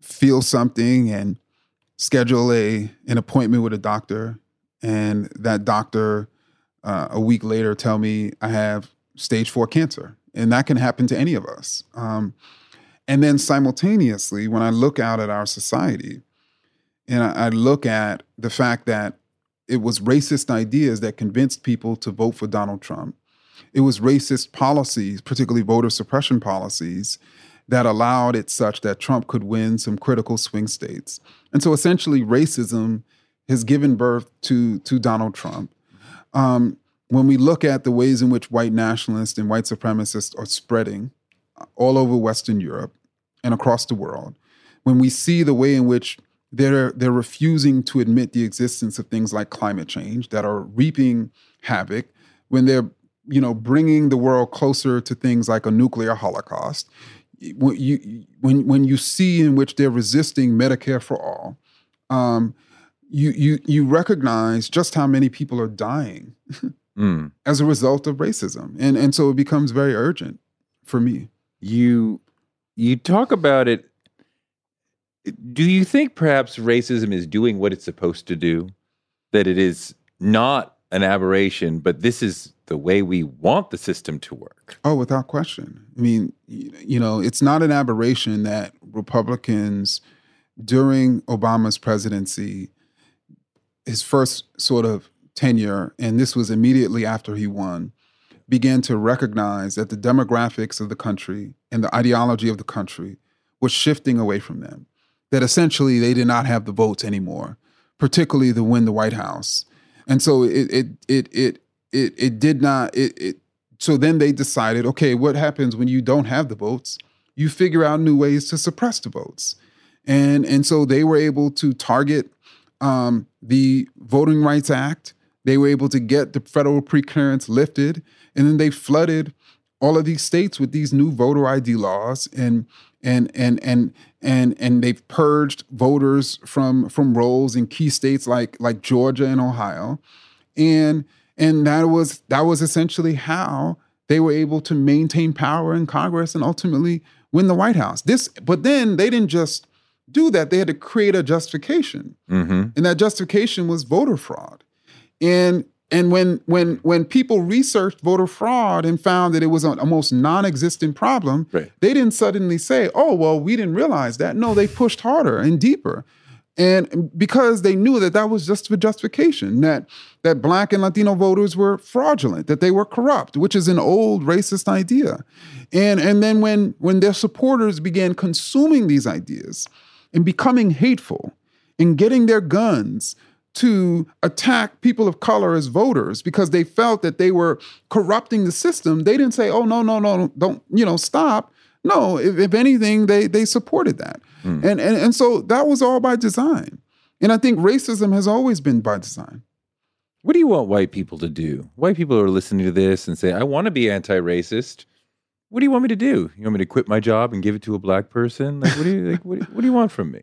feel something and schedule a an appointment with a doctor, and that doctor uh, a week later tell me I have stage four cancer, and that can happen to any of us. Um, and then simultaneously, when I look out at our society, and I, I look at the fact that it was racist ideas that convinced people to vote for Donald Trump. It was racist policies, particularly voter suppression policies, that allowed it such that Trump could win some critical swing states. And so essentially, racism has given birth to, to Donald Trump. Um, when we look at the ways in which white nationalists and white supremacists are spreading all over Western Europe and across the world, when we see the way in which they're they're refusing to admit the existence of things like climate change that are reaping havoc, when they're you know bringing the world closer to things like a nuclear holocaust, when you when when you see in which they're resisting Medicare for all, um, you you you recognize just how many people are dying Mm. as a result of racism, and and so it becomes very urgent for me. You you talk about it. Do you think perhaps racism is doing what it's supposed to do? That it is not an aberration, but this is the way we want the system to work. Oh, without question. I mean, you know, it's not an aberration that Republicans during Obama's presidency, his first sort of tenure, and this was immediately after he won, began to recognize that the demographics of the country and the ideology of the country was shifting away from them. That essentially they did not have the votes anymore, particularly to win the White House. And so it it it it it, it did not it, it so then they decided, okay, what happens when you don't have the votes? You figure out new ways to suppress the votes. And and so they were able to target um, the Voting Rights Act. They were able to get the federal preclearance lifted, and then they flooded all of these states with these new voter ID laws, and and and and and and they've purged voters from from rolls in key states like like Georgia and Ohio, and and that was that was essentially how they were able to maintain power in Congress and ultimately win the White House. This, but then they didn't just do that; they had to create a justification, Mm-hmm. and that justification was voter fraud. And and when when when people researched voter fraud and found that it was an almost non-existent problem, Right. they didn't suddenly say, "Oh, well, we didn't realize that." No, they pushed harder and deeper. And because they knew that that was just for justification, that that black and Latino voters were fraudulent, that they were corrupt, which is an old racist idea. And and then when when their supporters began consuming these ideas and becoming hateful and getting their guns to attack people of color as voters because they felt that they were corrupting the system, they didn't say, "Oh no, no, no, don't you know stop." No, if, if anything, they they supported that, hmm. and, and and so that was all by design. And I think racism has always been by design. What do you want white people to do? White people are listening to this and say, I want to be anti racist. What do you want me to do? You want me to quit my job and give it to a black person? Like, what do you like? What what do you want from me?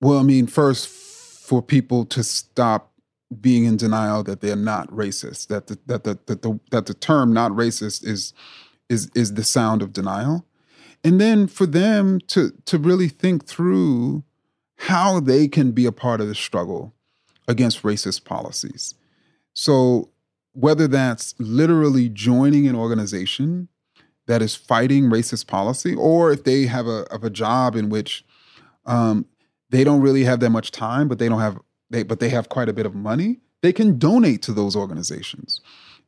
Well, I mean, first for people to stop being in denial that they're not racist, that the, that the, that the that the term "not racist" is is is the sound of denial, and then for them to to really think through how they can be a part of the struggle against racist policies. So whether that's literally joining an organization that is fighting racist policy, or if they have a of a job in which um, they don't really have that much time, but they don't have they but they have quite a bit of money, they can donate to those organizations,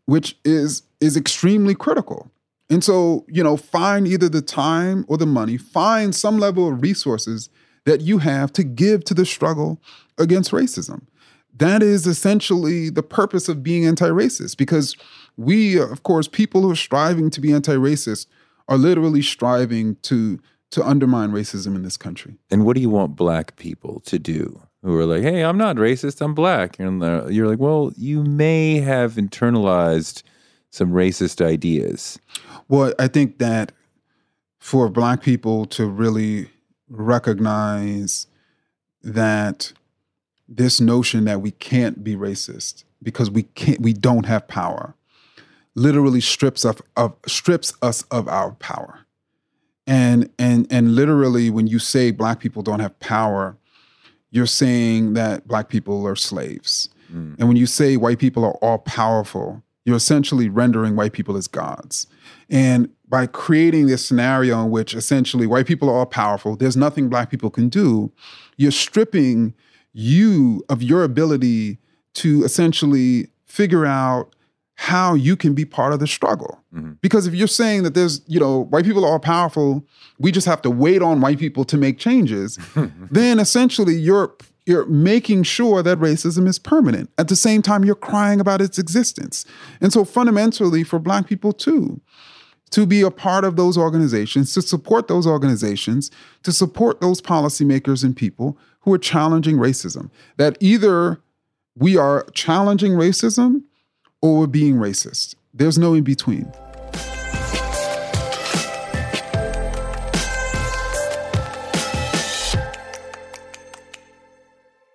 which is is extremely critical. And so, you know, find either the time or the money, find some level of resources that you have to give to the struggle against racism. That is essentially the purpose of being anti-racist because we, of course, people who are striving to be anti-racist are literally striving to to undermine racism in this country. And what do you want black people to do who are like, hey, I'm not racist, I'm black? And you're like, well, you may have internalized some racist ideas. Well, I think that for Black people to really recognize that this notion that we can't be racist because we can't, we don't have power, literally strips of, of strips us of our power. And and and literally, when you say Black people don't have power, you're saying that Black people are slaves. Mm. And when you say white people are all powerful, you're essentially rendering white people as gods. And by creating this scenario in which essentially white people are all powerful, there's nothing black people can do, you're stripping you of your ability to essentially figure out how you can be part of the struggle. Mm-hmm. Because if you're saying that there's, you know, white people are all powerful, we just have to wait on white people to make changes, then essentially you're you're making sure that racism is permanent. At the same time, you're crying about its existence. And so fundamentally for black people too, to be a part of those organizations, to support those organizations, to support those policymakers and people who are challenging racism. That either we are challenging racism or we're being racist. There's no in between.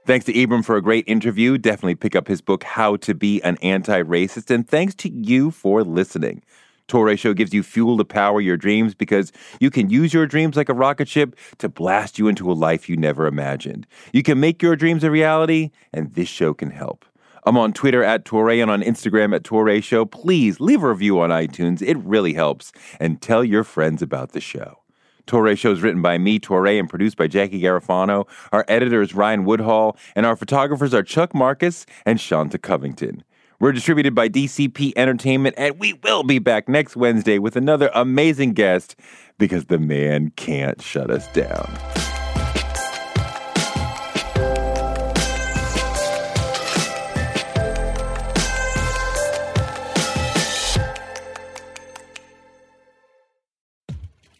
Thanks to Ibram for a great interview. Definitely pick up his book, How to Be an Anti Racist. And thanks to you for listening. Touré Show gives you fuel to power your dreams because you can use your dreams like a rocket ship to blast you into a life you never imagined. You can make your dreams a reality, and this show can help. I'm on Twitter at Touré and on Instagram at Touré Show. Please leave a review on iTunes. It really helps. And tell your friends about the show. Touré Show is written by me, Touré, and produced by Jackie Garofano. Our editor is Ryan Woodhall, and our photographers are Chuck Marcus and Shanta Covington. We're distributed by DCP Entertainment, and we will be back next Wednesday with another amazing guest because the man can't shut us down.